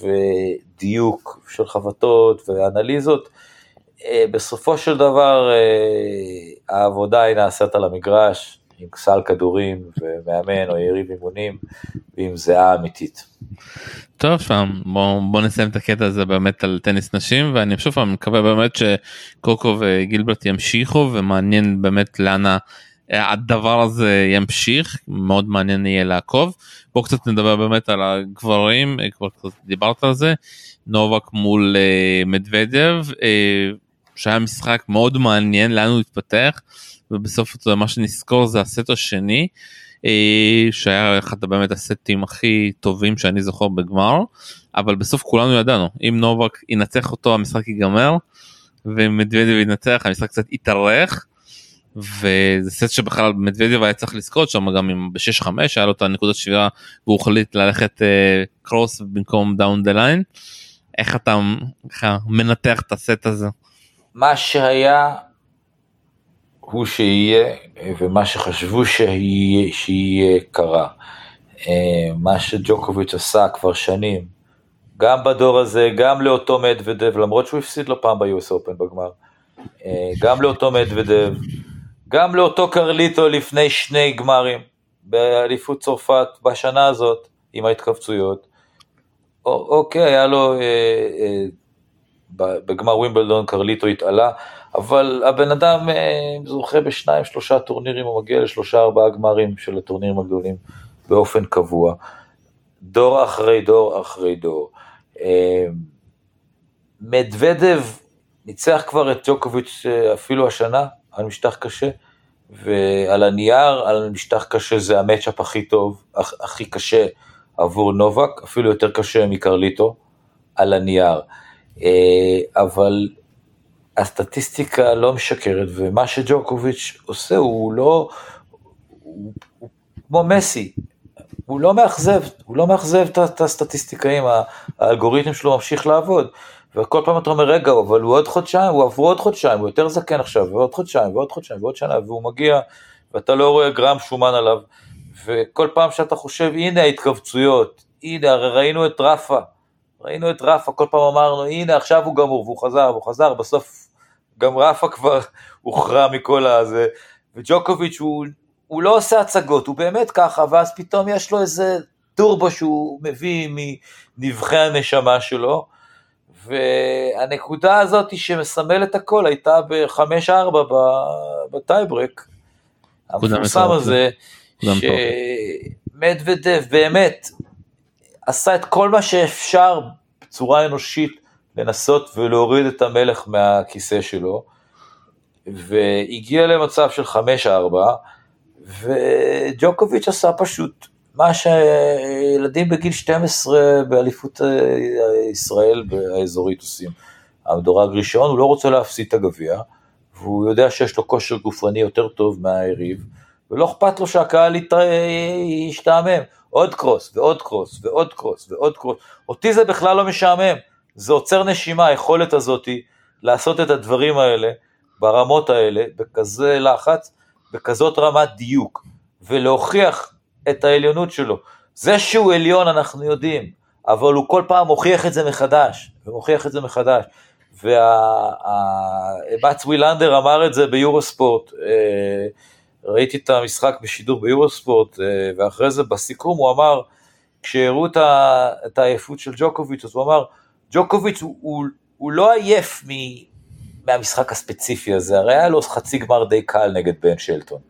ודיוק של חבטות ואנליזות. אה, בסופו של דבר אה, העבודה היא נעשית על המגרש עם סל כדורים ומאמן או יריב אימונים ועם זיעה אמיתית. טוב שם בוא, בוא נסיים את הקטע הזה באמת על טניס נשים ואני שוב פעם מקווה באמת שקוקו וגילברט ימשיכו ומעניין באמת לאן הדבר הזה ימשיך מאוד מעניין יהיה לעקוב בוא קצת נדבר באמת על הגברים כבר קצת דיברת על זה נובק מול uh, מדוודב שהיה משחק מאוד מעניין לאן הוא התפתח ובסוף מה שנזכור זה הסט השני אה, שהיה אחד באמת הסטים הכי טובים שאני זוכר בגמר אבל בסוף כולנו ידענו אם נובק ינצח אותו המשחק ייגמר ואם מדוודב ינצח המשחק קצת יתארך וזה סט שבכלל מדוודב היה צריך לזכות שם גם אם ב-6-5 היה לו את הנקודות שבירה והוא החליט ללכת cross אה, במקום down the line. איך אתה מנתח את הסט הזה? מה שהיה הוא שיהיה, ומה שחשבו שיהיה, שיהיה קרה. אה, מה שג'וקוביץ' עשה כבר שנים, גם בדור הזה, גם לאותו מדוודב, למרות שהוא הפסיד לו פעם ב-US Open בגמר, אה, גם לאותו מדוודב, גם לאותו קרליטו לפני שני גמרים, באליפות צרפת בשנה הזאת, עם ההתכווצויות. אוקיי, היה לו, אה, אה, בגמר ווימבלדון קרליטו התעלה, אבל הבן אדם אה, זוכה בשניים שלושה טורנירים, הוא מגיע לשלושה ארבעה גמרים של הטורנירים הגדולים באופן קבוע. דור אחרי דור אחרי דור. אה, מדוודב ניצח כבר את ג'וקוביץ' אה, אפילו השנה על משטח קשה, ועל הנייר, על משטח קשה זה המצ'אפ הכי טוב, הכי קשה עבור נובק, אפילו יותר קשה מקרליטו, על הנייר. אבל הסטטיסטיקה לא משקרת, ומה שג'וקוביץ' עושה הוא לא, הוא, הוא כמו מסי, הוא לא מאכזב, הוא לא מאכזב את הסטטיסטיקאים, האלגוריתם שלו ממשיך לעבוד. וכל פעם אתה אומר, רגע, אבל הוא עוד חודשיים, הוא עברו עוד חודשיים, הוא יותר זקן עכשיו, ועוד חודשיים, ועוד חודשיים, ועוד שנה, והוא מגיע, ואתה לא רואה גרם שומן עליו, וכל פעם שאתה חושב, הנה ההתכווצויות, הנה, הרי ראינו את רפה, ראינו את רפה, כל פעם אמרנו, הנה, עכשיו הוא גמור, והוא חזר, והוא חזר, בסוף גם רפה כבר הוכרע מכל הזה, וג'וקוביץ' הוא, הוא לא עושה הצגות, הוא באמת ככה, ואז פתאום יש לו איזה טורבו שהוא מביא מנבחי הנשמה שלו, והנקודה הזאת שמסמלת הכל הייתה ב-5-4 בטייברק, המפורסם הזה, שמדוודב באמת עשה את כל מה שאפשר בצורה אנושית לנסות ולהוריד את המלך מהכיסא שלו, והגיע למצב של 5-4, וג'וקוביץ' עשה פשוט מה שילדים בגיל 12 באליפות אה, ישראל האזורית עושים. המדורג ראשון, הוא לא רוצה להפסיד את הגביע, והוא יודע שיש לו כושר גופני יותר טוב מהיריב, ולא אכפת לו שהקהל ישתעמם. עוד קרוס, ועוד קרוס, ועוד קרוס, ועוד קרוס. אותי זה בכלל לא משעמם. זה עוצר נשימה, היכולת הזאתי לעשות את הדברים האלה, ברמות האלה, בכזה לחץ, בכזאת רמת דיוק, ולהוכיח את העליונות שלו. זה שהוא עליון אנחנו יודעים, אבל הוא כל פעם מוכיח את זה מחדש, ומוכיח את זה מחדש. ובץ ווילנדר אמר את זה ביורוספורט, אה, ראיתי את המשחק בשידור ביורוספורט, אה, ואחרי זה בסיכום הוא אמר, כשהראו את העייפות של ג'וקוביץ', אז הוא אמר, ג'וקוביץ' הוא, הוא, הוא לא עייף מ, מהמשחק הספציפי הזה, הרי היה לו חצי גמר די קל נגד בן שלטון.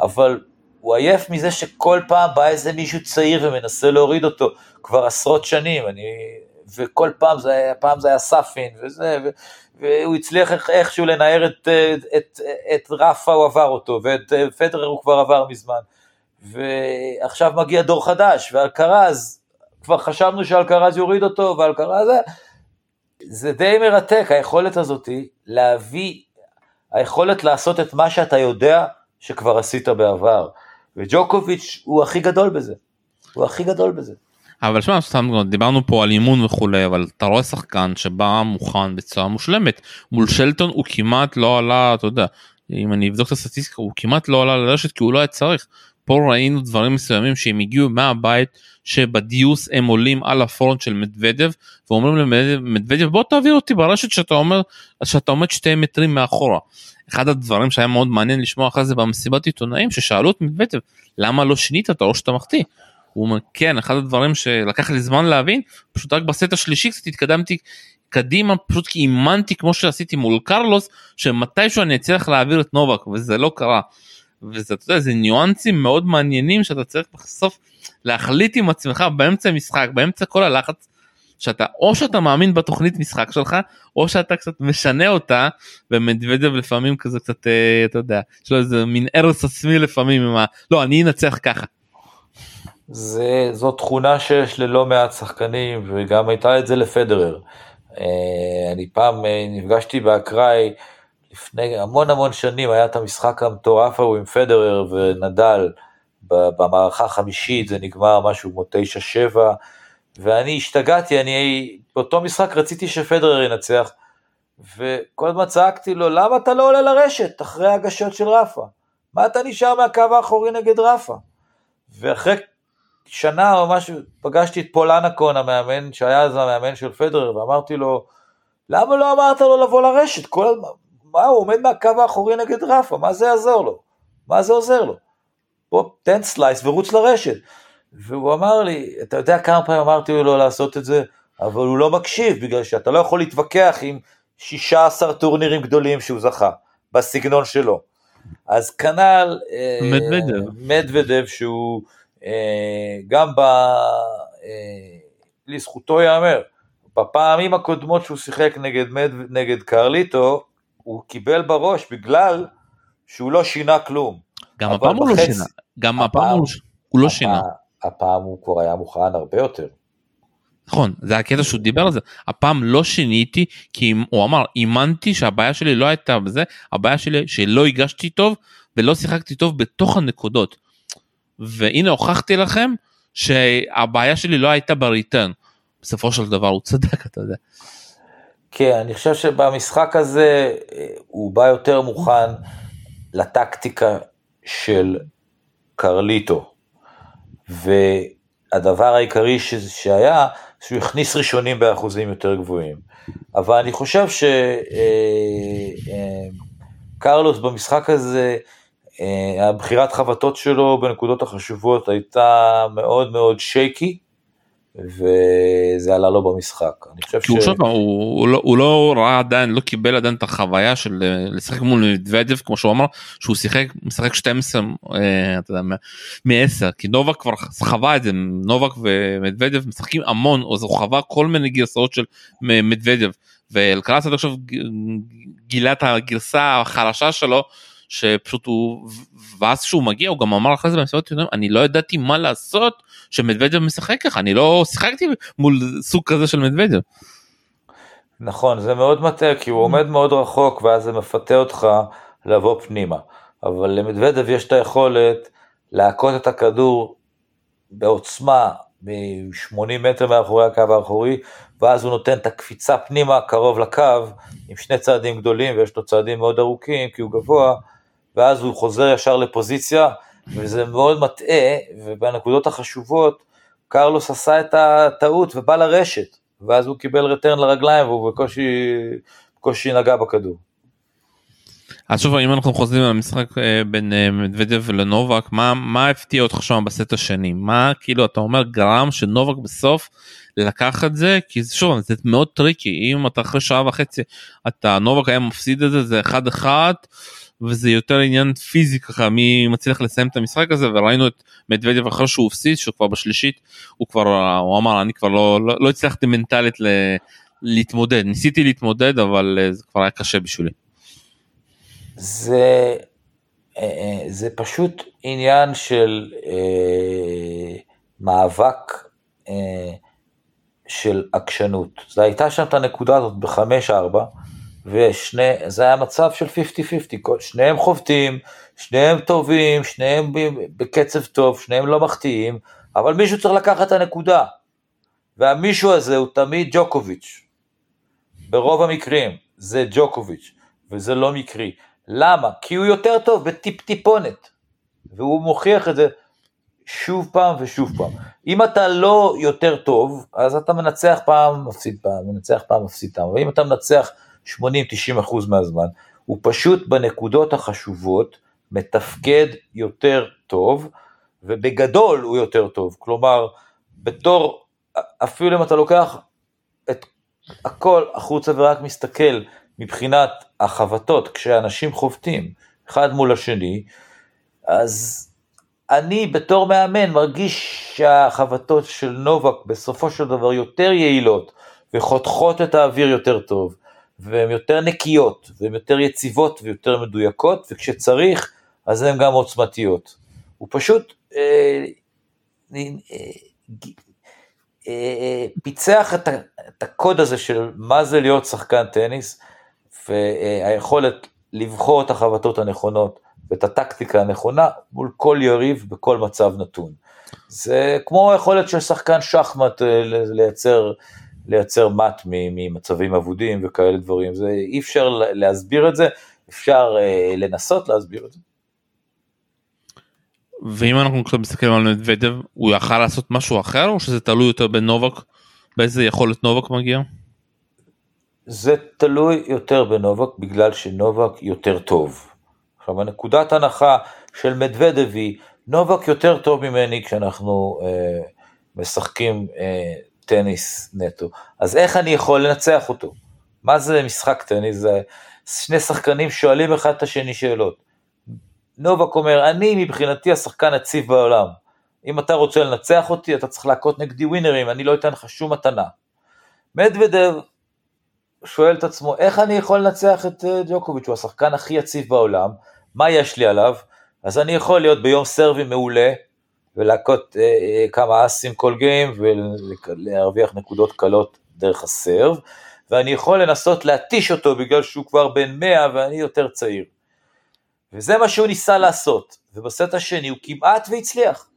אבל הוא עייף מזה שכל פעם בא איזה מישהו צעיר ומנסה להוריד אותו, כבר עשרות שנים, אני, וכל פעם זה פעם זה היה סאפין, וזה, ו, והוא הצליח איכשהו לנער את, את, את, את רפה, הוא עבר אותו, ואת פדרר הוא כבר עבר מזמן. ועכשיו מגיע דור חדש, ואלקרז, כבר חשבנו שאלקרז יוריד אותו, ואלקרז זה די מרתק, היכולת הזאתי להביא, היכולת לעשות את מה שאתה יודע שכבר עשית בעבר. וג'וקוביץ' הוא הכי גדול בזה, הוא הכי גדול בזה. אבל שמע, סתם דיברנו פה על אימון וכולי, אבל אתה רואה שחקן שבא מוכן בצורה מושלמת. מול שלטון הוא כמעט לא עלה, אתה יודע, אם אני אבדוק את הסטטיסטיקה, הוא כמעט לא עלה לרשת כי הוא לא היה צריך. פה ראינו דברים מסוימים שהם הגיעו מהבית שבדיוס הם עולים על הפרונט של מדוודב ואומרים למדוודב בוא תעביר אותי ברשת שאתה אומר שאתה עומד שתי מטרים מאחורה. אחד הדברים שהיה מאוד מעניין לשמוע אחרי זה במסיבת עיתונאים ששאלו את מדוודב למה לא שינית את הראש שאתה מחטיא. הוא אומר כן אחד הדברים שלקח לי זמן להבין פשוט רק בסט השלישי קצת התקדמתי קדימה פשוט כי אימנתי כמו שעשיתי מול קרלוס שמתישהו אני אצליח להעביר את נובק וזה לא קרה. וזה אתה יודע, זה ניואנסים מאוד מעניינים שאתה צריך בסוף להחליט עם עצמך באמצע המשחק באמצע כל הלחץ שאתה או שאתה מאמין בתוכנית משחק שלך או שאתה קצת משנה אותה ומדוודב לפעמים כזה קצת אה, אתה יודע יש לו איזה מין ארץ עצמי לפעמים עם ה... לא אני אנצח ככה. זה זו תכונה שיש ללא מעט שחקנים וגם הייתה את זה לפדרר. אה, אני פעם אה, נפגשתי באקראי לפני המון המון שנים היה את המשחק המטורף ההוא עם פדרר ונדל במערכה החמישית, זה נגמר משהו כמו 9-7, ואני השתגעתי, אני באותו משחק רציתי שפדרר ינצח, וכל הזמן צעקתי לו, למה אתה לא עולה לרשת אחרי ההגשות של רפה? מה אתה נשאר מהקו האחורי נגד רפה? ואחרי שנה או משהו, פגשתי את פול אנקון המאמן, שהיה אז המאמן של פדרר, ואמרתי לו, למה לא אמרת לו לבוא לרשת? כל מה, הוא עומד מהקו האחורי נגד רפה, מה זה יעזור לו? מה זה עוזר לו? בוא, תן slice ורוץ לרשת. והוא אמר לי, אתה יודע כמה פעמים אמרתי לו לעשות את זה, אבל הוא לא מקשיב, בגלל שאתה לא יכול להתווכח עם 16 טורנירים גדולים שהוא זכה, בסגנון שלו. אז כנ"ל אה, מדוודב, מדוודב שהוא גם ב... אה, לזכותו ייאמר, בפעמים הקודמות שהוא שיחק נגד. נגד קרליטו, הוא קיבל בראש בגלל שהוא לא שינה כלום. גם הפעם הוא לא שינה, גם הפעם הוא לא שינה. הפעם הוא כבר היה מוכן הרבה יותר. נכון זה הקטע שהוא דיבר על זה הפעם לא שיניתי כי הוא אמר אימנתי שהבעיה שלי לא הייתה בזה הבעיה שלי שלא הגשתי טוב ולא שיחקתי טוב בתוך הנקודות. והנה הוכחתי לכם שהבעיה שלי לא הייתה בריטרן. בסופו של דבר הוא צדק אתה יודע. כן, אני חושב שבמשחק הזה אה, הוא בא יותר מוכן לטקטיקה של קרליטו. והדבר העיקרי. שהיה, שהוא הכניס ראשונים באחוזים יותר גבוהים. אבל אני חושב שקרלוס אה, אה, במשחק הזה, הבחירת חבטות שלו בנקודות החשובות הייתה מאוד מאוד שייקי. וזה עלה לו במשחק. אני חושב ש... הוא, שוב, הוא, הוא, לא, הוא לא ראה עדיין, לא קיבל עדיין את החוויה של אה, לשחק מול מדוודב, כמו שהוא אמר, שהוא שיחק, משחק 12, אה, אתה יודע, מ-10, כי נובק כבר חווה את זה, נובק ומדוודב משחקים המון, אז הוא חווה כל מיני גרסאות של מדוודב, ואלקלס עד עכשיו גילה את הגרסה החלשה שלו, שפשוט הוא, ואז כשהוא מגיע הוא גם אמר אחרי זה במסיבת עיתונאים אני לא ידעתי מה לעשות שמדוודב משחק ככה אני לא שיחקתי מול סוג כזה של מדוודב. נכון זה מאוד מטעה כי הוא עומד מאוד רחוק ואז זה מפתה אותך לבוא פנימה אבל למדוודב יש את היכולת להכות את הכדור בעוצמה מ-80 מטר מאחורי הקו האחורי ואז הוא נותן את הקפיצה פנימה קרוב לקו עם שני צעדים גדולים ויש לו צעדים מאוד ארוכים כי הוא גבוה ואז הוא חוזר ישר לפוזיציה, וזה מאוד מטעה, ובנקודות החשובות, קרלוס עשה את הטעות ובא לרשת, ואז הוא קיבל return לרגליים והוא בקושי, בקושי נגע בכדור. אז שוב אם אנחנו חוזרים על המשחק אה, בין אה, מדוודב ולנובק מה מה הפתיע אותך שם בסט השני מה כאילו אתה אומר גרם שנובק בסוף לקח את זה כי שוב זה מאוד tricky אם אתה אחרי שעה וחצי אתה נובק היה מפסיד את זה זה אחד אחד וזה יותר עניין פיזי ככה מי מצליח לסיים את המשחק הזה וראינו את מדוודב אחרי שהוא הפסיד שהוא כבר בשלישית הוא כבר הוא אמר אני כבר לא לא, לא הצלחתי מנטלית ל, להתמודד ניסיתי להתמודד אבל אה, זה כבר היה קשה בשבילי. זה אה, אה, זה פשוט עניין של אה, מאבק אה, של עקשנות. זה הייתה שם את הנקודה הזאת בחמש ארבע ושני, זה היה מצב של 50-50, שניהם חובטים, שניהם טובים, שניהם בקצב טוב, שניהם לא מחטיאים, אבל מישהו צריך לקחת את הנקודה. והמישהו הזה הוא תמיד ג'וקוביץ'. ברוב המקרים זה ג'וקוביץ', וזה לא מקרי. למה? כי הוא יותר טוב בטיפ-טיפונת. והוא מוכיח את זה שוב פעם ושוב פעם. אם אתה לא יותר טוב, אז אתה מנצח פעם, מפסיד פעם, מנצח פעם, מפסיד פעם. ואם אתה מנצח 80-90 אחוז מהזמן, הוא פשוט בנקודות החשובות מתפקד יותר טוב, ובגדול הוא יותר טוב. כלומר, בתור, אפילו אם אתה לוקח את הכל החוצה ורק מסתכל מבחינת החבטות, כשאנשים חובטים אחד מול השני, אז אני בתור מאמן מרגיש שהחבטות של נובק בסופו של דבר יותר יעילות וחותכות את האוויר יותר טוב והן יותר נקיות והן יותר יציבות ויותר מדויקות וכשצריך אז הן גם עוצמתיות. הוא פשוט אה, אה, אה, פיצח את, את הקוד הזה של מה זה להיות שחקן טניס והיכולת לבחור את החבטות הנכונות ואת הטקטיקה הנכונה מול כל יריב בכל מצב נתון. זה כמו היכולת של שחקן שחמט אה, לייצר, לייצר מט ממצבים אבודים וכאלה דברים, זה אי אפשר להסביר את זה, אפשר אה, לנסות להסביר את זה. ואם אנחנו קצת מסתכלים על מדוודב, הוא יכל לעשות משהו אחר או שזה תלוי יותר בנובק? באיזה יכולת נובק מגיע? זה תלוי יותר בנובק בגלל שנובק יותר טוב. עכשיו הנקודת הנחה של מדוודב היא, נובק יותר טוב ממני כשאנחנו אה, משחקים אה, טניס נטו, אז איך אני יכול לנצח אותו? מה זה משחק טניס? זה שני שחקנים שואלים אחד את השני שאלות. נובק אומר, אני מבחינתי השחקן הציב בעולם. אם אתה רוצה לנצח אותי, אתה צריך להכות נגדי ווינרים, אני לא אתן לך שום מתנה. מדוודב שואל את עצמו, איך אני יכול לנצח את אה, ג'וקוביץ', הוא השחקן הכי יציב בעולם, מה יש לי עליו? אז אני יכול להיות ביום סרבי מעולה, ולהכות אה, אה, כמה אסים כל גיים, ולהרוויח נקודות קלות דרך הסרב, ואני יכול לנסות להתיש אותו בגלל שהוא כבר בן 100 ואני יותר צעיר. וזה מה שהוא ניסה לעשות, ובסט השני הוא כמעט והצליח.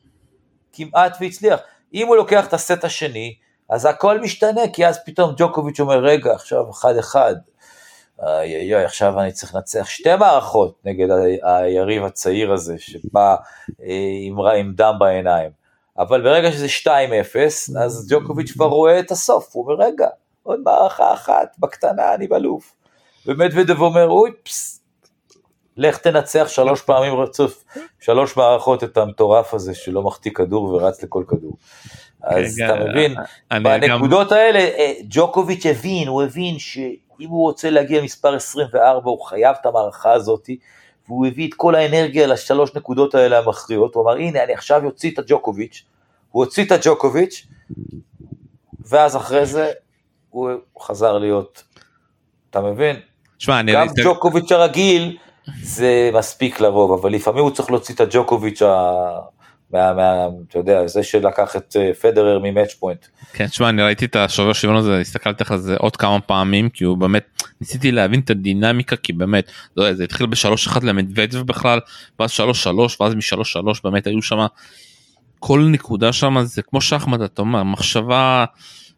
כמעט והצליח. אם הוא לוקח את הסט השני, אז הכל משתנה, כי אז פתאום ג'וקוביץ' אומר, רגע, עכשיו אחד אחד, אוי אוי עכשיו אני צריך לנצח שתי מערכות נגד היריב הצעיר הזה, שבא אה, עם, עם דם בעיניים. אבל ברגע שזה 2-0, אז ג'וקוביץ' כבר רואה את הסוף, הוא אומר, רגע, עוד מערכה אחת, בקטנה אני בלוף. ומדוודב אומר, אוי, פס, לך תנצח שלוש פעמים רצוף, שלוש מערכות את המטורף הזה שלא מחטיא כדור ורץ לכל כדור. אז אתה מבין, בנקודות האלה אה, ג'וקוביץ' הבין, הוא הבין שאם הוא רוצה להגיע למספר 24 הוא חייב את המערכה הזאת, והוא הביא את כל האנרגיה לשלוש נקודות האלה המכריעות, הוא אמר הנה אני עכשיו אוציא את הג'וקוביץ', הוא הוציא את הג'וקוביץ', ואז אחרי זה הוא חזר להיות, אתה מבין? שמה, גם ג'וקוביץ' הרגיל זה מספיק לרוב, אבל לפעמים הוא צריך להוציא את הג'וקוביץ' ה... מה, מה, אתה יודע, זה שלקח את אה, פדרר ממאץ' פוינט. כן, תשמע, אני ראיתי את השובר שוויון הזה, הסתכלתי על זה עוד כמה פעמים, כי הוא באמת, ניסיתי להבין את הדינמיקה, כי באמת, לא, זה התחיל בשלוש אחד למדוודב בכלל, ואז שלוש שלוש, ואז משלוש שלוש, באמת היו שם, כל נקודה שם זה כמו שחמט, אתה אומר, מחשבה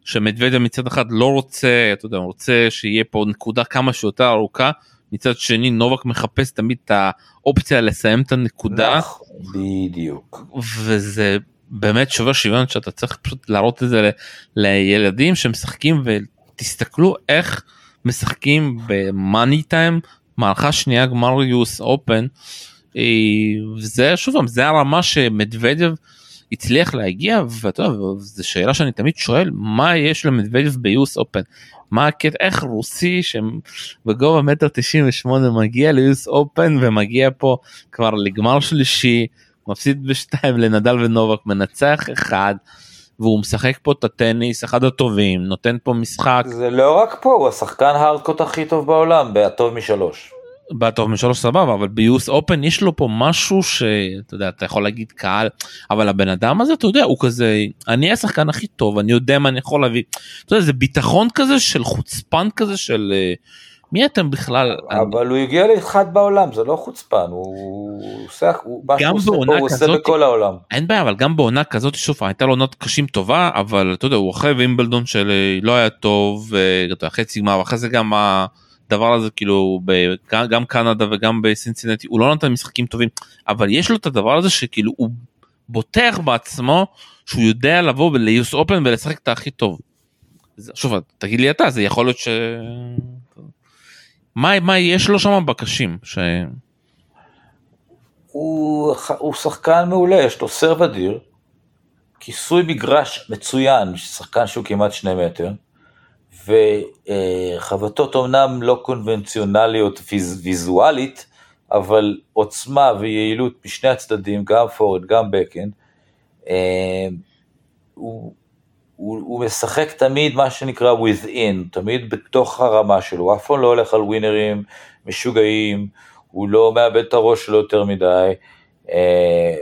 שמדוודב מצד אחד לא רוצה, אתה יודע, רוצה שיהיה פה נקודה כמה שיותר ארוכה. מצד שני נובק מחפש תמיד את האופציה לסיים את הנקודה. נכון, בדיוק. וזה באמת שובר שוויון שאתה צריך פשוט להראות את זה ל, לילדים שמשחקים ותסתכלו איך משחקים במאני טיים מערכה שנייה גמר יוס אופן. זה שוב זה הרמה שמדוודב הצליח להגיע ואתה יודע זו שאלה שאני תמיד שואל מה יש למדוודב ביוס אופן מה הקטע איך רוסי שבגובה מטר תשעים ושמונה מגיע ליוס אופן ומגיע פה כבר לגמר שלישי מפסיד בשתיים לנדל ונובק מנצח אחד והוא משחק פה את הטניס אחד הטובים נותן פה משחק זה לא רק פה הוא השחקן הארדקוט הכי טוב בעולם הטוב משלוש. בטוב משלוש סבבה אבל ביוס אופן יש לו פה משהו שאתה יודע אתה יכול להגיד קהל אבל הבן אדם הזה אתה יודע הוא כזה אני השחקן הכי טוב אני יודע מה אני יכול להביא. אתה יודע, זה ביטחון כזה של חוצפן כזה של מי אתם בכלל? אבל הוא הגיע לאחד בעולם, זה לא חוצפן, הוא עושה, מה שהוא עושה פה הוא עושה בכל העולם. אין בעיה, אבל גם בעונה כזאת, שוב, הייתה לו עונות קשים טובה, אבל אתה יודע, הוא אחרי וימבלדון שלא היה טוב, חצי גמר, ואחרי זה גם הדבר הזה, כאילו, גם קנדה וגם בסינסינטי, הוא לא נותן משחקים טובים, אבל יש לו את הדבר הזה שכאילו הוא בוטח בעצמו, שהוא יודע לבוא אופן ולשחק את הכי טוב. שוב, תגיד לי אתה, זה יכול להיות ש... מה, מה יש לו שם בקשים? ש... הוא, הוא שחקן מעולה, יש לו סרב אדיר, כיסוי מגרש מצוין, שחקן שהוא כמעט שני מטר, וחבטות אומנם לא קונבנציונליות ויז, ויזואלית, אבל עוצמה ויעילות משני הצדדים, גם פורד, גם בקן. אה, הוא, הוא, הוא משחק תמיד מה שנקרא within, תמיד בתוך הרמה שלו, הוא אף פעם לא הולך על ווינרים משוגעים, הוא לא מאבד את הראש שלו יותר מדי, אה,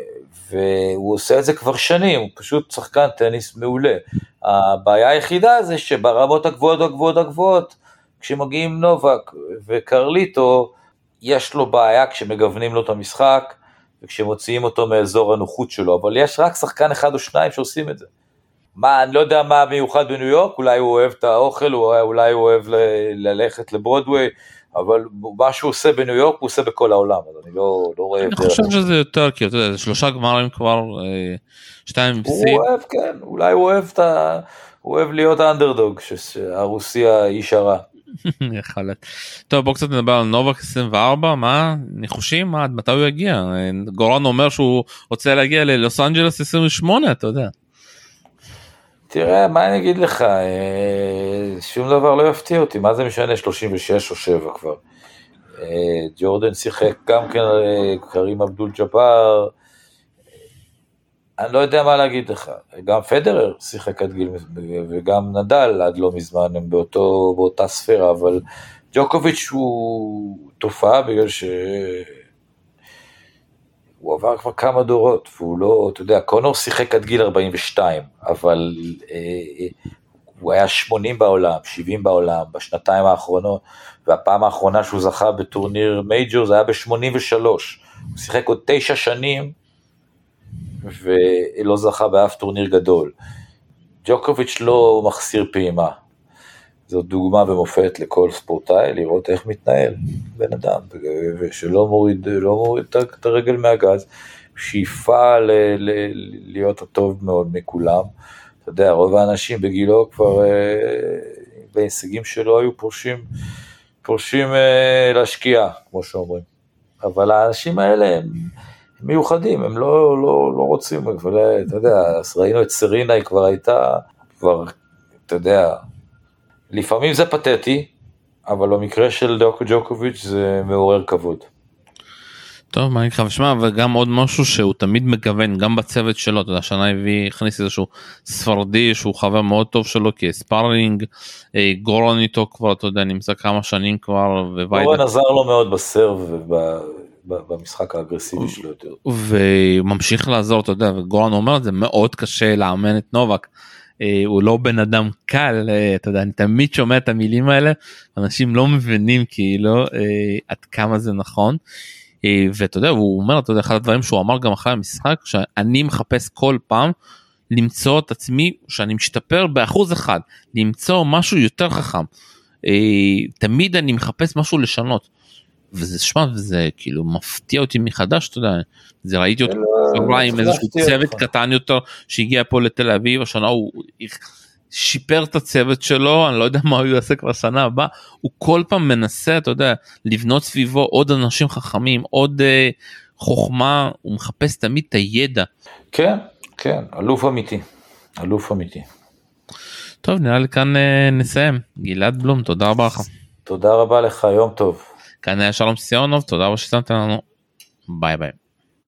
והוא עושה את זה כבר שנים, הוא פשוט שחקן טניס מעולה. הבעיה היחידה זה שברמות הגבוהות הגבוהות הגבוהות, כשמגיעים נובק וקרליטו, יש לו בעיה כשמגוונים לו את המשחק, וכשמוציאים אותו מאזור הנוחות שלו, אבל יש רק שחקן אחד או שניים שעושים את זה. מה, אני לא יודע מה מיוחד בניו יורק, אולי הוא אוהב את האוכל, אולי הוא אוהב ללכת לברודוויי, אבל מה שהוא עושה בניו יורק הוא עושה בכל העולם, אז אני לא, לא רואה... אני חושב שזה יותר, כי אתה יודע, שלושה גמרים כבר, אה, שתיים עם הוא אוהב, כן, אולי הוא אוהב את ה... הוא אוהב להיות האנדרדוג, שהרוסיה איש הרע. יכול להיות. טוב בוא קצת נדבר על נובק 24 מה ניחושים מה עד מתי הוא יגיע גורן אומר שהוא רוצה להגיע ללוס אנג'לס 28 אתה יודע. תראה, מה אני אגיד לך, אה, שום דבר לא יפתיע אותי, מה זה משנה 36 או 7 כבר. אה, ג'ורדן שיחק גם כן, אה, קרים אבדול ג'באר, אני לא יודע מה להגיד לך, גם פדרר שיחק עד גיל, וגם נדל עד לא מזמן, הם באותו, באותה ספירה, אבל ג'וקוביץ' הוא תופעה בגלל ש... הוא עבר כבר כמה דורות, והוא לא, אתה יודע, קונור שיחק עד גיל 42, אבל אה, הוא היה 80 בעולם, 70 בעולם, בשנתיים האחרונות, והפעם האחרונה שהוא זכה בטורניר מייג'ור זה היה ב-83. הוא שיחק עוד תשע שנים, ולא זכה באף טורניר גדול. ג'וקוביץ' לא מחסיר פעימה. זו דוגמה ומופת לכל ספורטאי, לראות איך מתנהל בן אדם, ושלא מוריד, לא מוריד את הרגל מהגז, שאיפה ל, ל, להיות הטוב מאוד מכולם. אתה יודע, רוב האנשים בגילו כבר, אה, בהישגים שלו היו פורשים, פורשים אה, להשקיע, כמו שאומרים. אבל האנשים האלה הם... מיוחדים, הם לא, לא, לא רוצים, אבל אתה יודע, אז ראינו את סרינה, היא כבר הייתה, כבר, אתה יודע, לפעמים זה פתטי, אבל במקרה של דוקו ג'וקוביץ' זה מעורר כבוד. טוב מה נקרא ושמע וגם עוד משהו שהוא תמיד מגוון גם בצוות שלו אתה יודע השנה הביא הכניס איזשהו ספרדי שהוא חבר מאוד טוב שלו כספארינג אה, גורון איתו כבר אתה יודע נמצא כמה שנים כבר. גורון עזר לו מאוד בסרב במשחק האגרסיבי שלו יותר. וממשיך לעזור אתה יודע וגורן אומר את זה מאוד קשה לאמן את נובק. אה, הוא לא בן אדם קל אה, אתה יודע אני תמיד שומע את המילים האלה אנשים לא מבינים כאילו אה, עד כמה זה נכון. ואתה יודע הוא אומר אתה יודע אחד הדברים שהוא אמר גם אחרי המשחק שאני מחפש כל פעם למצוא את עצמי שאני משתפר באחוז אחד למצוא משהו יותר חכם. תמיד אני מחפש משהו לשנות. וזה שמע זה כאילו מפתיע אותי מחדש אתה יודע זה ראיתי אותו לא עם איזשהו צוות קטן יותר שהגיע פה לתל אביב השנה הוא שיפר את הצוות שלו אני לא יודע מה הוא יעשה כבר שנה הבאה הוא כל פעם מנסה אתה יודע לבנות סביבו עוד אנשים חכמים עוד אה, חוכמה הוא מחפש תמיד את הידע. כן כן אלוף אמיתי אלוף אמיתי. טוב נראה לי כאן אה, נסיים גלעד בלום תודה רבה לך. תודה רבה לך יום טוב. כאן היה שלום סיונוב תודה רבה ששמתם לנו ביי ביי.